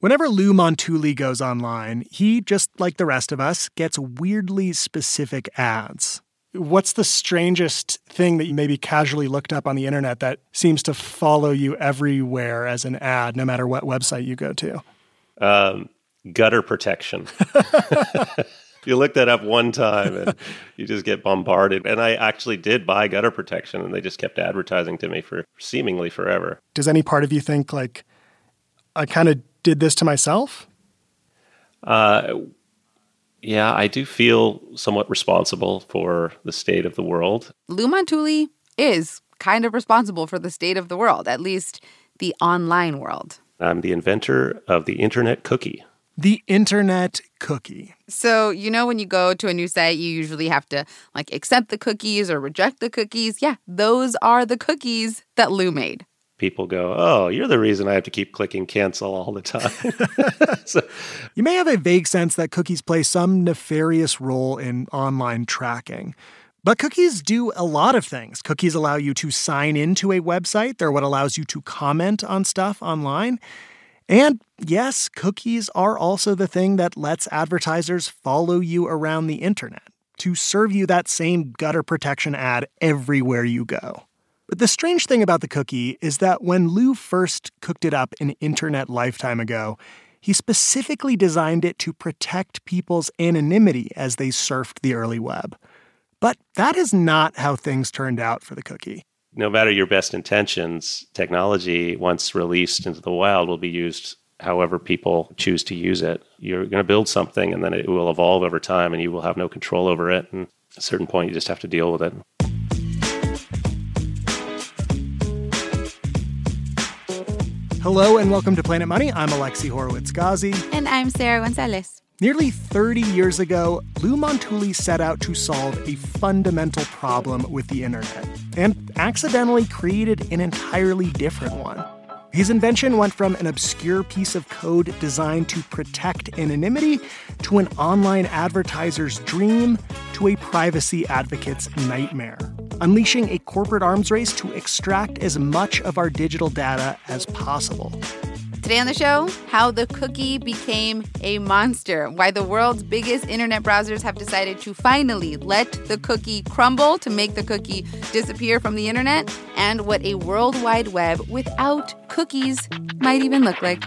Whenever Lou Montulli goes online, he, just like the rest of us, gets weirdly specific ads. What's the strangest thing that you maybe casually looked up on the internet that seems to follow you everywhere as an ad, no matter what website you go to? Um, gutter protection. you look that up one time and you just get bombarded. And I actually did buy gutter protection and they just kept advertising to me for seemingly forever. Does any part of you think, like, I kind of did this to myself? Uh, yeah, I do feel somewhat responsible for the state of the world. Lou Montulli is kind of responsible for the state of the world, at least the online world. I'm the inventor of the internet cookie. The internet cookie. So, you know, when you go to a new site, you usually have to like accept the cookies or reject the cookies. Yeah, those are the cookies that Lou made people go, "Oh, you're the reason I have to keep clicking cancel all the time." so, you may have a vague sense that cookies play some nefarious role in online tracking. But cookies do a lot of things. Cookies allow you to sign into a website. They're what allows you to comment on stuff online. And yes, cookies are also the thing that lets advertisers follow you around the internet to serve you that same gutter protection ad everywhere you go. But the strange thing about the cookie is that when Lou first cooked it up an internet lifetime ago, he specifically designed it to protect people's anonymity as they surfed the early web. But that is not how things turned out for the cookie. No matter your best intentions, technology, once released into the wild, will be used however people choose to use it. You're going to build something and then it will evolve over time and you will have no control over it. And at a certain point, you just have to deal with it. Hello and welcome to Planet Money. I'm Alexi Horowitz Ghazi. And I'm Sarah Gonzalez. Nearly 30 years ago, Lou Montulli set out to solve a fundamental problem with the internet and accidentally created an entirely different one. His invention went from an obscure piece of code designed to protect anonymity to an online advertiser's dream to a privacy advocate's nightmare unleashing a corporate arms race to extract as much of our digital data as possible. Today on the show, how the cookie became a monster, why the world's biggest internet browsers have decided to finally let the cookie crumble to make the cookie disappear from the internet, and what a world wide web without cookies might even look like.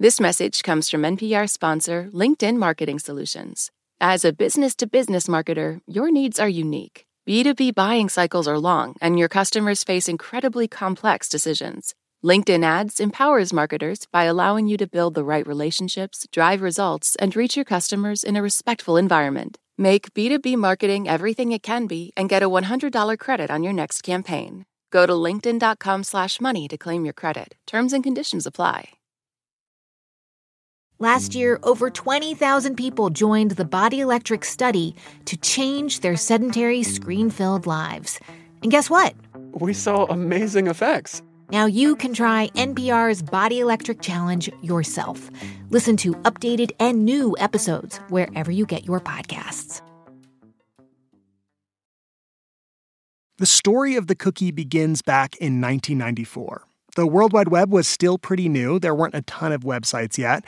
This message comes from NPR sponsor LinkedIn Marketing Solutions. As a business to business marketer, your needs are unique. B2B buying cycles are long, and your customers face incredibly complex decisions. LinkedIn Ads empowers marketers by allowing you to build the right relationships, drive results, and reach your customers in a respectful environment. Make B2B marketing everything it can be and get a $100 credit on your next campaign. Go to linkedin.com/money to claim your credit. Terms and conditions apply. Last year, over 20,000 people joined the Body Electric study to change their sedentary, screen filled lives. And guess what? We saw amazing effects. Now you can try NPR's Body Electric Challenge yourself. Listen to updated and new episodes wherever you get your podcasts. The story of the cookie begins back in 1994. The World Wide Web was still pretty new, there weren't a ton of websites yet.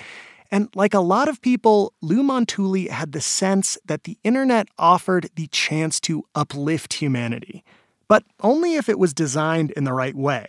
And like a lot of people, Lou Montulli had the sense that the internet offered the chance to uplift humanity, but only if it was designed in the right way.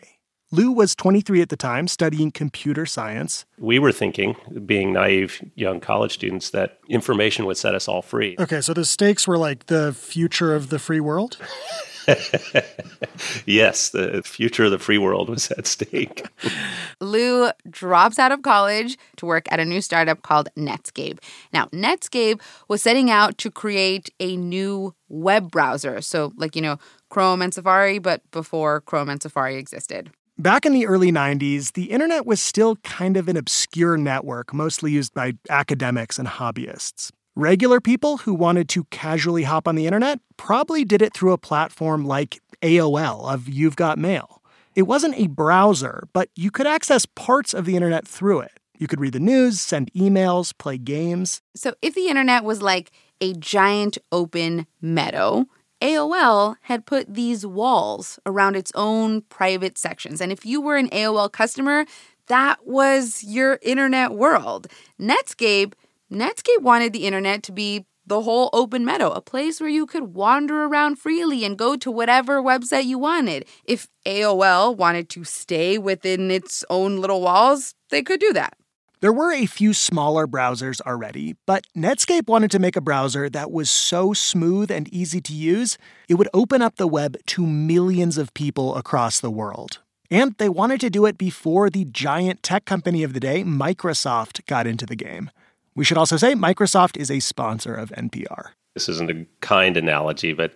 Lou was 23 at the time, studying computer science. We were thinking, being naive young college students, that information would set us all free. Okay, so the stakes were like the future of the free world? yes, the future of the free world was at stake. Lou drops out of college to work at a new startup called Netscape. Now, Netscape was setting out to create a new web browser. So, like, you know, Chrome and Safari, but before Chrome and Safari existed. Back in the early 90s, the internet was still kind of an obscure network, mostly used by academics and hobbyists. Regular people who wanted to casually hop on the internet probably did it through a platform like AOL of You've Got Mail. It wasn't a browser, but you could access parts of the internet through it. You could read the news, send emails, play games. So if the internet was like a giant open meadow, AOL had put these walls around its own private sections. And if you were an AOL customer, that was your internet world. Netscape Netscape wanted the internet to be the whole open meadow, a place where you could wander around freely and go to whatever website you wanted. If AOL wanted to stay within its own little walls, they could do that. There were a few smaller browsers already, but Netscape wanted to make a browser that was so smooth and easy to use, it would open up the web to millions of people across the world. And they wanted to do it before the giant tech company of the day, Microsoft, got into the game. We should also say Microsoft is a sponsor of NPR. This isn't a kind analogy, but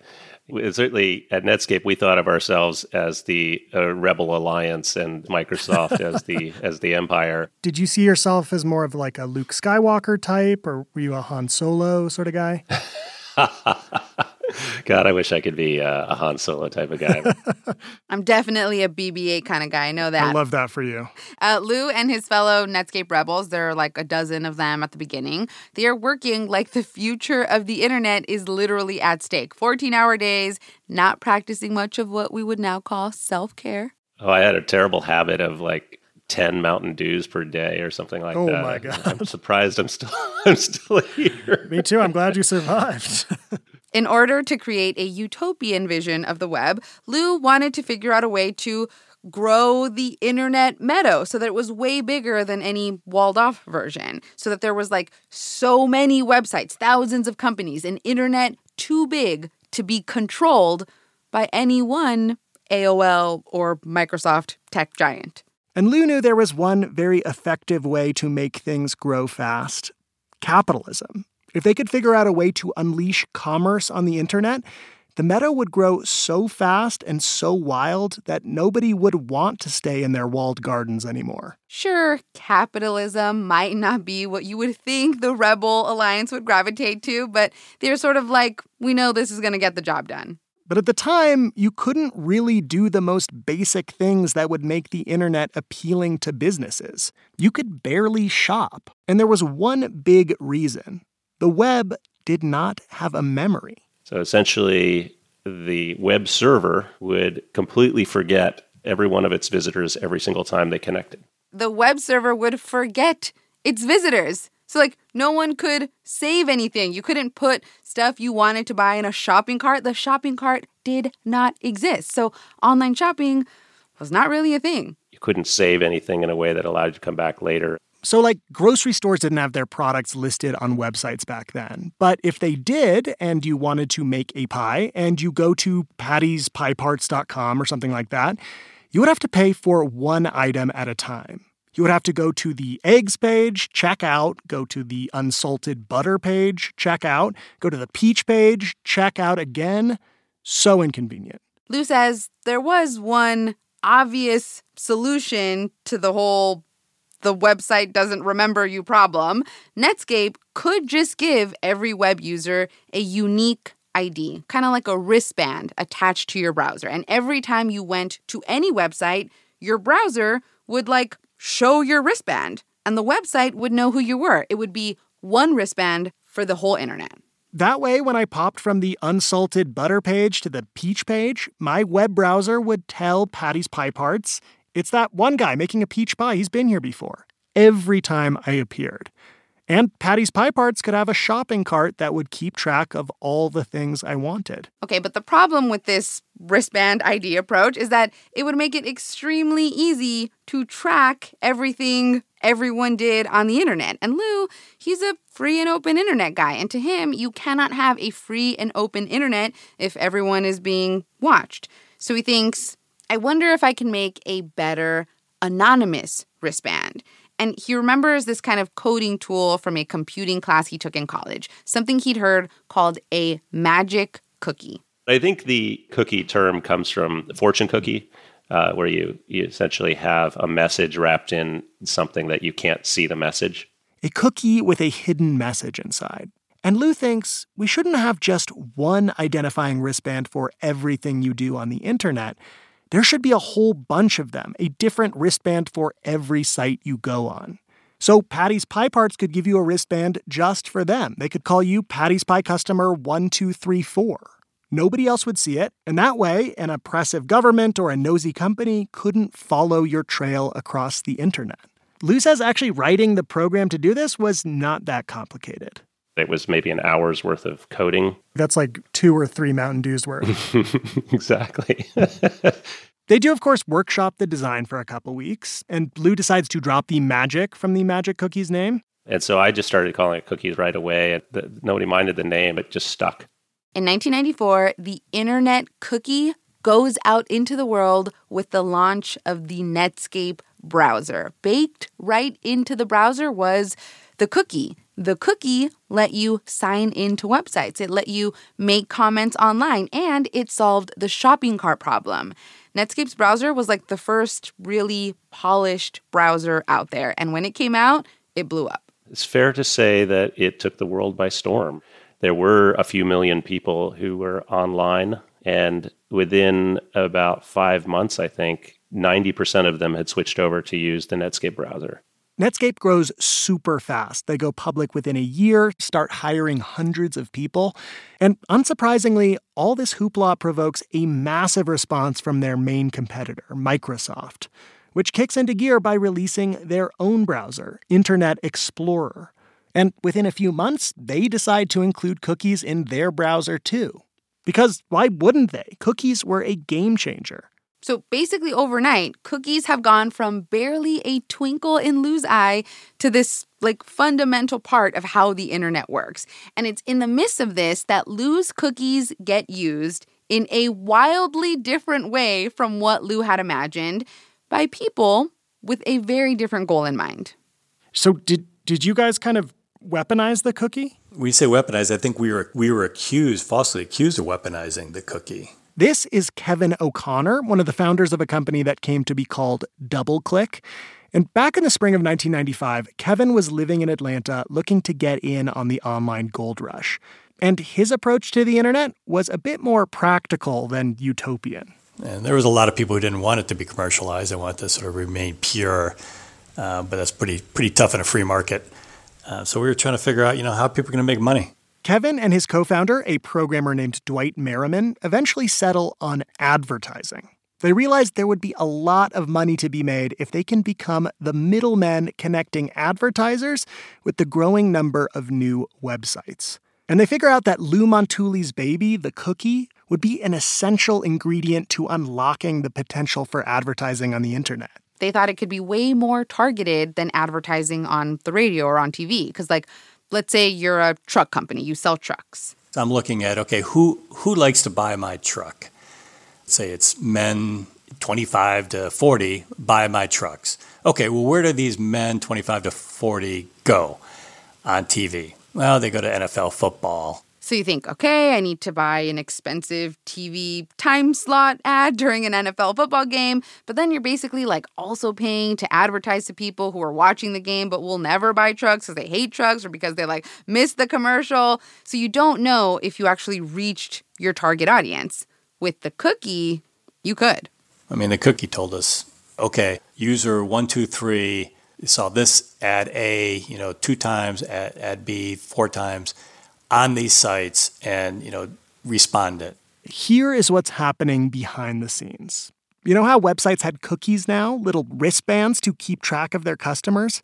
certainly at Netscape we thought of ourselves as the uh, Rebel Alliance and Microsoft as the as the Empire. Did you see yourself as more of like a Luke Skywalker type, or were you a Han Solo sort of guy? God, I wish I could be a, a Han Solo type of guy. I'm definitely a BB-8 kind of guy. I know that. I love that for you. Uh, Lou and his fellow Netscape rebels, there are like a dozen of them at the beginning. They are working like the future of the internet is literally at stake. 14 hour days, not practicing much of what we would now call self care. Oh, I had a terrible habit of like 10 Mountain Dews per day or something like oh that. Oh my god. I'm surprised I'm still I'm still here. Me too. I'm glad you survived. In order to create a utopian vision of the web, Lou wanted to figure out a way to grow the internet meadow so that it was way bigger than any walled off version. So that there was like so many websites, thousands of companies, an internet too big to be controlled by any one AOL or Microsoft tech giant. And Lou knew there was one very effective way to make things grow fast capitalism. If they could figure out a way to unleash commerce on the internet, the meadow would grow so fast and so wild that nobody would want to stay in their walled gardens anymore. Sure, capitalism might not be what you would think the Rebel Alliance would gravitate to, but they're sort of like, we know this is going to get the job done. But at the time, you couldn't really do the most basic things that would make the internet appealing to businesses. You could barely shop. And there was one big reason the web did not have a memory. So essentially, the web server would completely forget every one of its visitors every single time they connected. The web server would forget its visitors. So, like, no one could save anything. You couldn't put stuff you wanted to buy in a shopping cart. The shopping cart did not exist. So, online shopping was not really a thing. You couldn't save anything in a way that allowed you to come back later. So, like, grocery stores didn't have their products listed on websites back then. But if they did, and you wanted to make a pie, and you go to pattyspieparts.com or something like that, you would have to pay for one item at a time. You would have to go to the eggs page, check out, go to the unsalted butter page, check out, go to the peach page, check out again. So inconvenient. Lou says there was one obvious solution to the whole the website doesn't remember you problem, Netscape could just give every web user a unique ID, kind of like a wristband attached to your browser. And every time you went to any website, your browser would like show your wristband and the website would know who you were. It would be one wristband for the whole internet. That way, when I popped from the unsalted butter page to the peach page, my web browser would tell Patty's Pie Parts it's that one guy making a peach pie. He's been here before. Every time I appeared. And Patty's Pie Parts could have a shopping cart that would keep track of all the things I wanted. Okay, but the problem with this wristband ID approach is that it would make it extremely easy to track everything everyone did on the internet. And Lou, he's a free and open internet guy. And to him, you cannot have a free and open internet if everyone is being watched. So he thinks, I wonder if I can make a better anonymous wristband. And he remembers this kind of coding tool from a computing class he took in college, something he'd heard called a magic cookie. I think the cookie term comes from the fortune cookie, uh, where you, you essentially have a message wrapped in something that you can't see the message. A cookie with a hidden message inside. And Lou thinks we shouldn't have just one identifying wristband for everything you do on the internet. There should be a whole bunch of them, a different wristband for every site you go on. So Patty's Pie Parts could give you a wristband just for them. They could call you Patty's Pie customer 1234. Nobody else would see it, and that way, an oppressive government or a nosy company couldn't follow your trail across the internet. Lou says actually writing the program to do this was not that complicated. It was maybe an hour's worth of coding. That's like two or three Mountain Dews worth. exactly. they do, of course, workshop the design for a couple weeks, and Lou decides to drop the magic from the magic cookies name. And so I just started calling it cookies right away. And nobody minded the name, it just stuck. In 1994, the internet cookie goes out into the world with the launch of the Netscape browser. Baked right into the browser was the cookie. The cookie let you sign into websites. It let you make comments online and it solved the shopping cart problem. Netscape's browser was like the first really polished browser out there. And when it came out, it blew up. It's fair to say that it took the world by storm. There were a few million people who were online, and within about five months, I think, 90% of them had switched over to use the Netscape browser. Netscape grows super fast. They go public within a year, start hiring hundreds of people. And unsurprisingly, all this hoopla provokes a massive response from their main competitor, Microsoft, which kicks into gear by releasing their own browser, Internet Explorer. And within a few months, they decide to include cookies in their browser too. Because why wouldn't they? Cookies were a game changer. So basically, overnight, cookies have gone from barely a twinkle in Lou's eye to this like fundamental part of how the internet works. And it's in the midst of this that Lou's cookies get used in a wildly different way from what Lou had imagined by people with a very different goal in mind. So did did you guys kind of weaponize the cookie? We say weaponize. I think we were we were accused, falsely accused of weaponizing the cookie. This is Kevin O'Connor, one of the founders of a company that came to be called DoubleClick. And back in the spring of 1995, Kevin was living in Atlanta looking to get in on the online gold rush. And his approach to the internet was a bit more practical than utopian. And there was a lot of people who didn't want it to be commercialized. They wanted to sort of remain pure, uh, but that's pretty pretty tough in a free market. Uh, so we were trying to figure out, you know, how people are going to make money. Kevin and his co founder, a programmer named Dwight Merriman, eventually settle on advertising. They realized there would be a lot of money to be made if they can become the middlemen connecting advertisers with the growing number of new websites. And they figure out that Lou Montulli's baby, the cookie, would be an essential ingredient to unlocking the potential for advertising on the internet. They thought it could be way more targeted than advertising on the radio or on TV. Because, like, let's say you're a truck company, you sell trucks. So I'm looking at okay, who who likes to buy my truck? Say it's men 25 to 40 buy my trucks. Okay, well where do these men 25 to 40 go on TV? Well, they go to NFL football. So you think, okay, I need to buy an expensive TV time slot ad during an NFL football game. But then you're basically like also paying to advertise to people who are watching the game but will never buy trucks because they hate trucks or because they like missed the commercial. So you don't know if you actually reached your target audience. With the cookie, you could. I mean, the cookie told us, okay, user one, two, three saw this ad A, you know, two times, ad, ad B, four times on these sites and you know respond it. Here is what's happening behind the scenes. You know how websites had cookies now, little wristbands to keep track of their customers?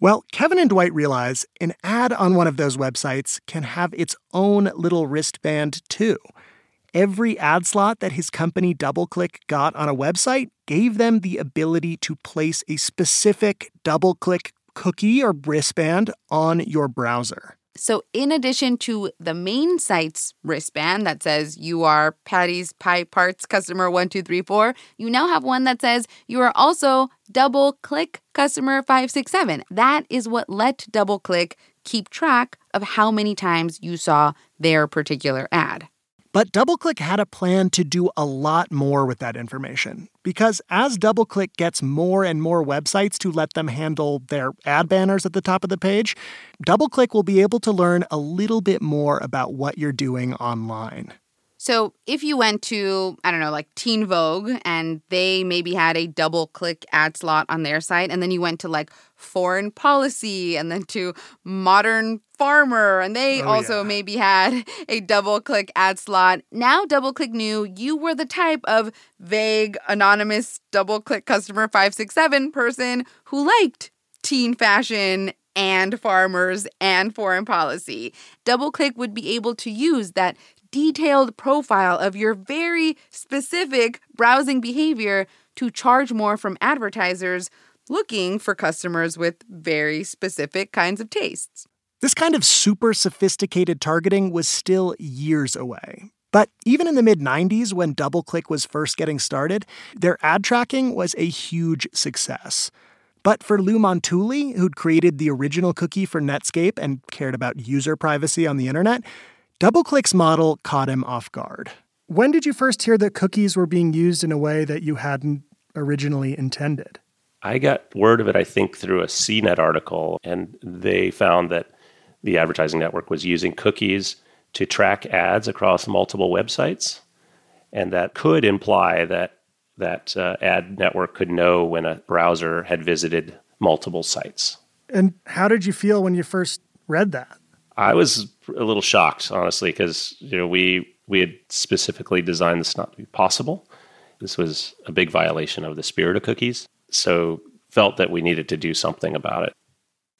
Well, Kevin and Dwight realize an ad on one of those websites can have its own little wristband too. every ad slot that his company DoubleClick got on a website gave them the ability to place a specific DoubleClick cookie or wristband on your browser. So, in addition to the main site's wristband that says you are Patty's Pie Parts customer 1234, you now have one that says you are also double click customer 567. That is what let DoubleClick keep track of how many times you saw their particular ad. But DoubleClick had a plan to do a lot more with that information. Because as DoubleClick gets more and more websites to let them handle their ad banners at the top of the page, DoubleClick will be able to learn a little bit more about what you're doing online. So if you went to, I don't know, like Teen Vogue and they maybe had a DoubleClick ad slot on their site, and then you went to like foreign policy and then to modern farmer, and they oh, also yeah. maybe had a DoubleClick ad slot. Now DoubleClick knew you were the type of vague, anonymous DoubleClick customer 567 person who liked teen fashion and farmers and foreign policy. DoubleClick would be able to use that detailed profile of your very specific browsing behavior to charge more from advertisers looking for customers with very specific kinds of tastes. This kind of super sophisticated targeting was still years away. But even in the mid 90s, when DoubleClick was first getting started, their ad tracking was a huge success. But for Lou Montulli, who'd created the original cookie for Netscape and cared about user privacy on the internet, DoubleClick's model caught him off guard. When did you first hear that cookies were being used in a way that you hadn't originally intended? I got word of it, I think, through a CNET article, and they found that the advertising network was using cookies to track ads across multiple websites, and that could imply that that uh, ad network could know when a browser had visited multiple sites. And how did you feel when you first read that? I was a little shocked, honestly, because you know we we had specifically designed this not to be possible. This was a big violation of the spirit of cookies. So felt that we needed to do something about it.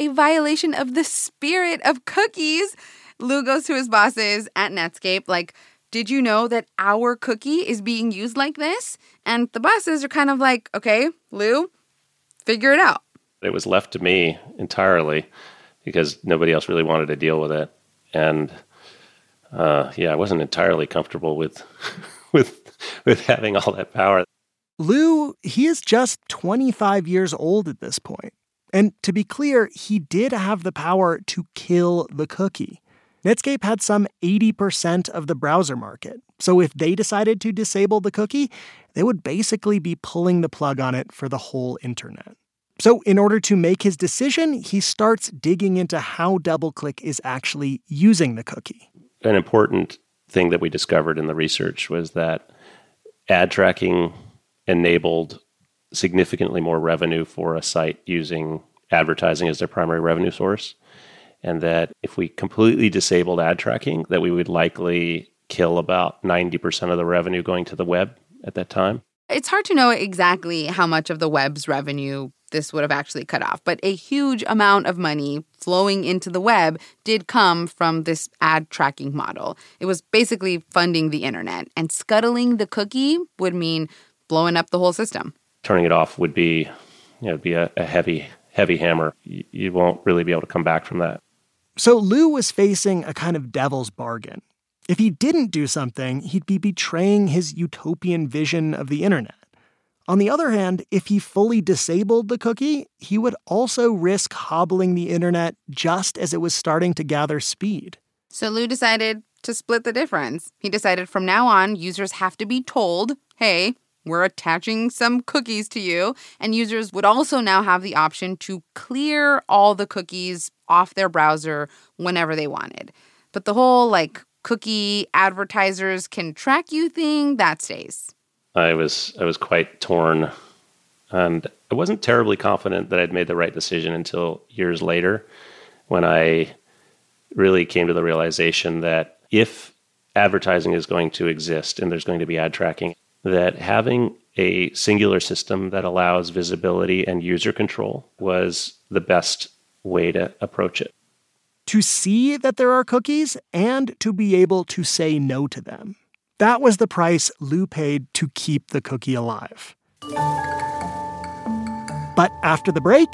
A violation of the spirit of cookies. Lou goes to his bosses at Netscape, like, did you know that our cookie is being used like this? And the bosses are kind of like, okay, Lou, figure it out. It was left to me entirely because nobody else really wanted to deal with it. And uh, yeah, I wasn't entirely comfortable with with with having all that power. Lou, he is just 25 years old at this point. And to be clear, he did have the power to kill the cookie. Netscape had some 80% of the browser market. So if they decided to disable the cookie, they would basically be pulling the plug on it for the whole internet. So, in order to make his decision, he starts digging into how DoubleClick is actually using the cookie. An important thing that we discovered in the research was that ad tracking enabled significantly more revenue for a site using advertising as their primary revenue source and that if we completely disabled ad tracking that we would likely kill about 90% of the revenue going to the web at that time it's hard to know exactly how much of the web's revenue this would have actually cut off. But a huge amount of money flowing into the web did come from this ad tracking model. It was basically funding the internet, and scuttling the cookie would mean blowing up the whole system. Turning it off would be, you know, be a, a heavy, heavy hammer. You, you won't really be able to come back from that. So Lou was facing a kind of devil's bargain. If he didn't do something, he'd be betraying his utopian vision of the internet. On the other hand, if he fully disabled the cookie, he would also risk hobbling the internet just as it was starting to gather speed. So Lou decided to split the difference. He decided from now on, users have to be told, hey, we're attaching some cookies to you. And users would also now have the option to clear all the cookies off their browser whenever they wanted. But the whole like cookie advertisers can track you thing, that stays. I was I was quite torn, and I wasn't terribly confident that I'd made the right decision until years later, when I really came to the realization that if advertising is going to exist and there's going to be ad tracking, that having a singular system that allows visibility and user control was the best way to approach it. To see that there are cookies and to be able to say no to them. That was the price Lou paid to keep the cookie alive. But after the break,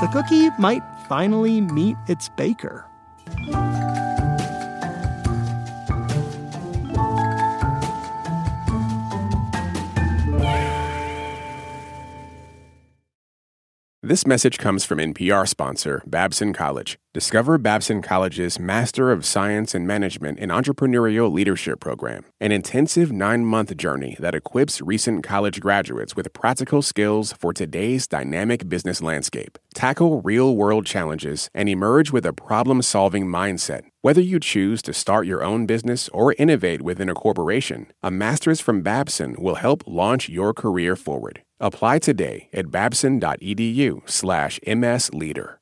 the cookie might finally meet its baker. This message comes from NPR sponsor Babson College. Discover Babson College's Master of Science in Management and Entrepreneurial Leadership program, an intensive nine month journey that equips recent college graduates with practical skills for today's dynamic business landscape. Tackle real world challenges and emerge with a problem solving mindset. Whether you choose to start your own business or innovate within a corporation, a master's from Babson will help launch your career forward. Apply today at babson.edu slash msleader.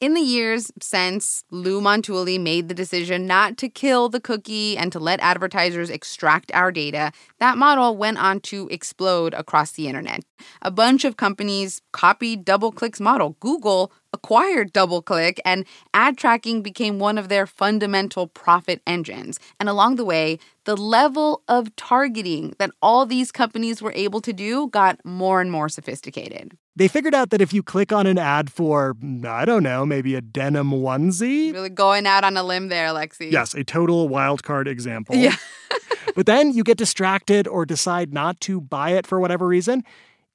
In the years since Lou Montulli made the decision not to kill the cookie and to let advertisers extract our data, that model went on to explode across the internet. A bunch of companies copied DoubleClick's model. Google acquired DoubleClick, and ad tracking became one of their fundamental profit engines. And along the way, the level of targeting that all these companies were able to do got more and more sophisticated. They figured out that if you click on an ad for, I don't know, maybe a denim onesie. Really going out on a limb there, Lexi. Yes, a total wildcard example. Yeah. but then you get distracted or decide not to buy it for whatever reason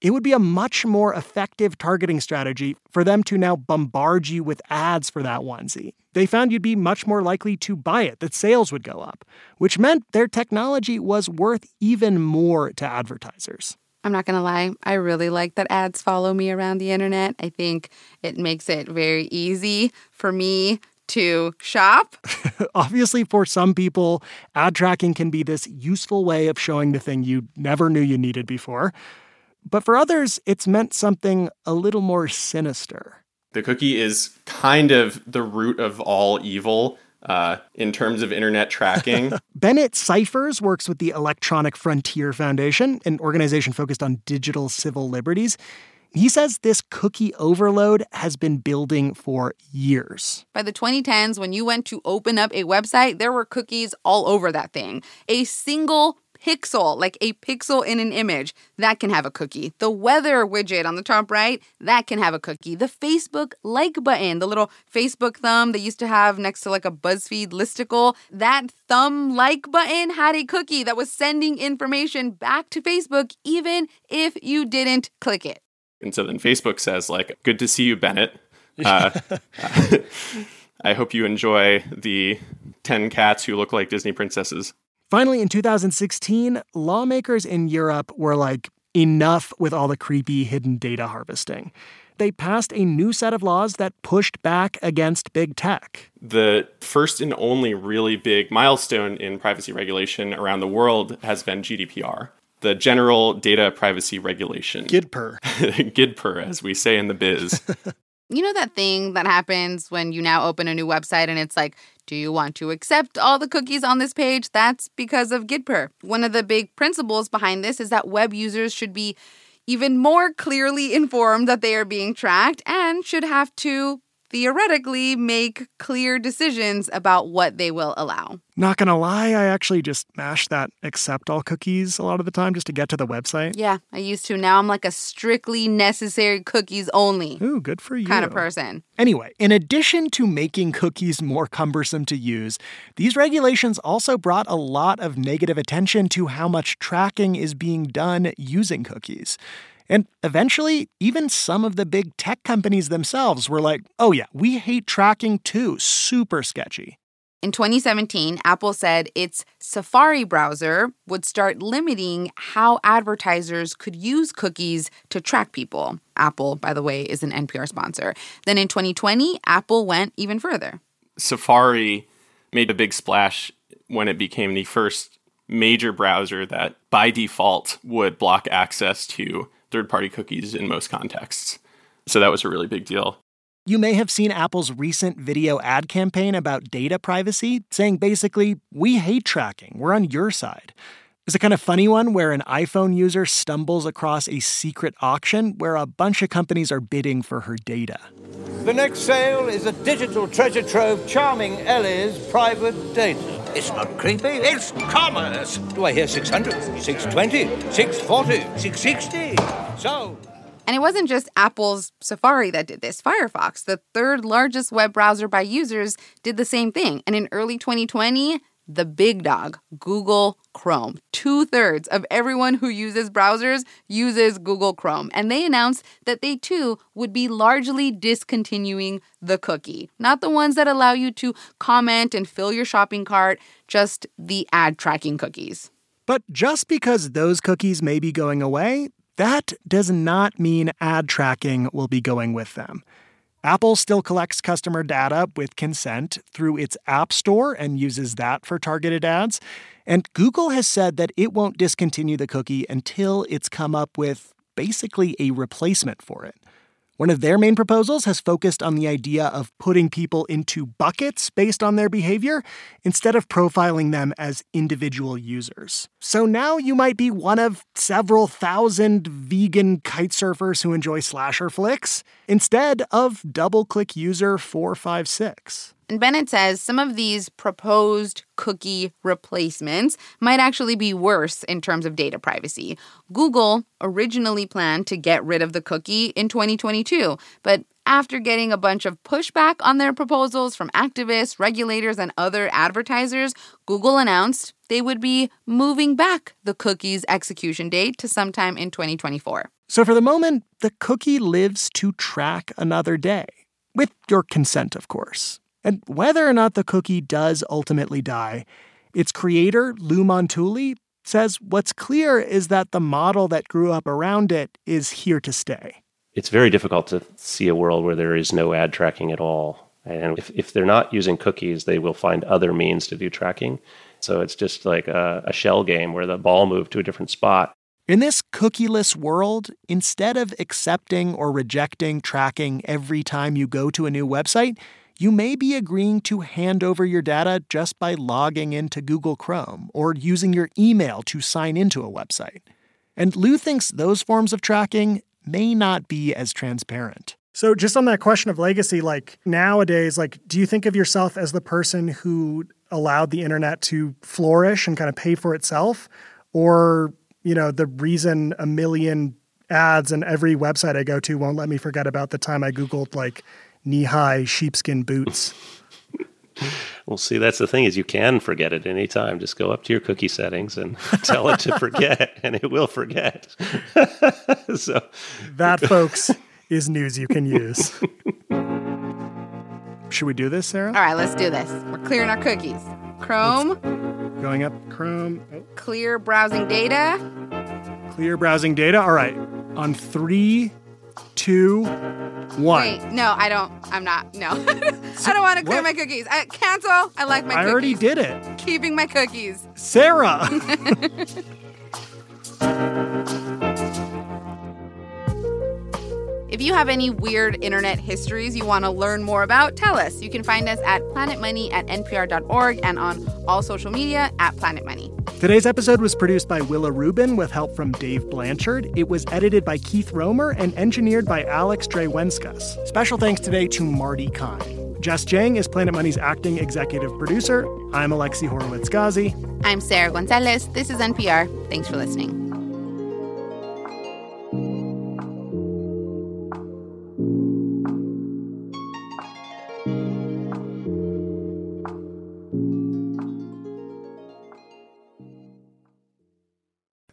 it would be a much more effective targeting strategy for them to now bombard you with ads for that onesie. They found you'd be much more likely to buy it, that sales would go up, which meant their technology was worth even more to advertisers. I'm not going to lie, I really like that ads follow me around the internet. I think it makes it very easy for me to shop. Obviously, for some people, ad tracking can be this useful way of showing the thing you never knew you needed before. But for others, it's meant something a little more sinister. The cookie is kind of the root of all evil. Uh, in terms of internet tracking. Bennett Cyphers works with the Electronic Frontier Foundation, an organization focused on digital civil liberties. He says this cookie overload has been building for years. By the 2010s, when you went to open up a website, there were cookies all over that thing. A single pixel, like a pixel in an image, that can have a cookie. The weather widget on the top right, that can have a cookie. The Facebook like button, the little Facebook thumb they used to have next to like a BuzzFeed listicle, that thumb like button had a cookie that was sending information back to Facebook even if you didn't click it. And so then Facebook says like, "Good to see you, Bennett." Uh, I hope you enjoy the 10 cats who look like Disney princesses. Finally, in 2016, lawmakers in Europe were like, enough with all the creepy hidden data harvesting. They passed a new set of laws that pushed back against big tech. The first and only really big milestone in privacy regulation around the world has been GDPR, the General Data Privacy Regulation. GDPR. GDPR, as we say in the biz. you know that thing that happens when you now open a new website and it's like, do you want to accept all the cookies on this page? That's because of GDPR. One of the big principles behind this is that web users should be even more clearly informed that they are being tracked and should have to theoretically make clear decisions about what they will allow. Not gonna lie, I actually just mash that accept all cookies a lot of the time just to get to the website. Yeah, I used to. Now I'm like a strictly necessary cookies only. Ooh, good for you. Kind of person. Anyway, in addition to making cookies more cumbersome to use, these regulations also brought a lot of negative attention to how much tracking is being done using cookies. And eventually, even some of the big tech companies themselves were like, oh, yeah, we hate tracking too. Super sketchy. In 2017, Apple said its Safari browser would start limiting how advertisers could use cookies to track people. Apple, by the way, is an NPR sponsor. Then in 2020, Apple went even further. Safari made a big splash when it became the first major browser that by default would block access to third party cookies in most contexts. So that was a really big deal. You may have seen Apple's recent video ad campaign about data privacy, saying basically, we hate tracking, we're on your side. It's a kind of funny one where an iPhone user stumbles across a secret auction where a bunch of companies are bidding for her data. The next sale is a digital treasure trove charming Ellie's private data. It's not creepy, it's commerce. Do I hear 600, 620, 640, 660? So. And it wasn't just Apple's Safari that did this. Firefox, the third largest web browser by users, did the same thing. And in early 2020, the big dog, Google Chrome. Two thirds of everyone who uses browsers uses Google Chrome. And they announced that they too would be largely discontinuing the cookie. Not the ones that allow you to comment and fill your shopping cart, just the ad tracking cookies. But just because those cookies may be going away, that does not mean ad tracking will be going with them. Apple still collects customer data with consent through its App Store and uses that for targeted ads. And Google has said that it won't discontinue the cookie until it's come up with basically a replacement for it. One of their main proposals has focused on the idea of putting people into buckets based on their behavior instead of profiling them as individual users. So now you might be one of several thousand vegan kite surfers who enjoy slasher flicks instead of DoubleClick user 456. And Bennett says some of these proposed cookie replacements might actually be worse in terms of data privacy. Google originally planned to get rid of the cookie in 2022, but after getting a bunch of pushback on their proposals from activists, regulators, and other advertisers, Google announced they would be moving back the cookie's execution date to sometime in 2024. So for the moment, the cookie lives to track another day. With your consent, of course. And whether or not the cookie does ultimately die, its creator, Lou Montulli, says what's clear is that the model that grew up around it is here to stay. It's very difficult to see a world where there is no ad tracking at all. And if, if they're not using cookies, they will find other means to do tracking. So it's just like a, a shell game where the ball moved to a different spot. In this cookieless world, instead of accepting or rejecting tracking every time you go to a new website, you may be agreeing to hand over your data just by logging into Google Chrome or using your email to sign into a website. And Lou thinks those forms of tracking may not be as transparent. So, just on that question of legacy, like nowadays, like, do you think of yourself as the person who allowed the internet to flourish and kind of pay for itself? Or, you know, the reason a million ads and every website I go to won't let me forget about the time I Googled like knee high sheepskin boots. Well, see, that's the thing is you can forget it any time. Just go up to your cookie settings and tell it to forget, and it will forget. so that, folks, is news you can use. Should we do this, Sarah? All right, let's do this. We're clearing our cookies. Chrome. Let's, going up Chrome. Oh. Clear browsing data. Clear browsing data. All right. On three, two, one. Wait, no, I don't. I'm not. No, I don't want to clear what? my cookies. I, cancel. I like my. I cookies. already did it. Keeping my cookies. Sarah. If you have any weird internet histories you want to learn more about, tell us. You can find us at planetmoney at npr.org and on all social media at Planet Money. Today's episode was produced by Willa Rubin with help from Dave Blanchard. It was edited by Keith Romer and engineered by Alex Drewenskas. Special thanks today to Marty Kine. Jess Jiang is Planet Money's acting executive producer. I'm Alexi Horowitz Ghazi. I'm Sarah Gonzalez. This is NPR. Thanks for listening.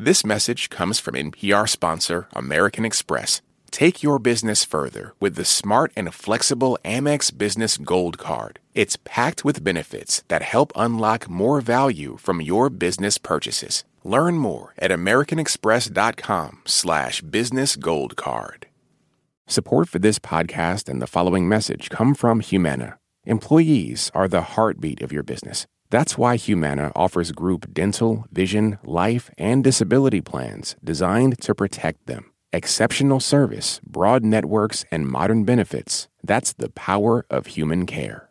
This message comes from NPR sponsor American Express. Take your business further with the smart and flexible Amex Business Gold Card. It's packed with benefits that help unlock more value from your business purchases. Learn more at americanexpress.com slash business gold card. Support for this podcast and the following message come from Humana. Employees are the heartbeat of your business. That's why Humana offers group dental, vision, life, and disability plans designed to protect them. Exceptional service, broad networks, and modern benefits. That's the power of human care.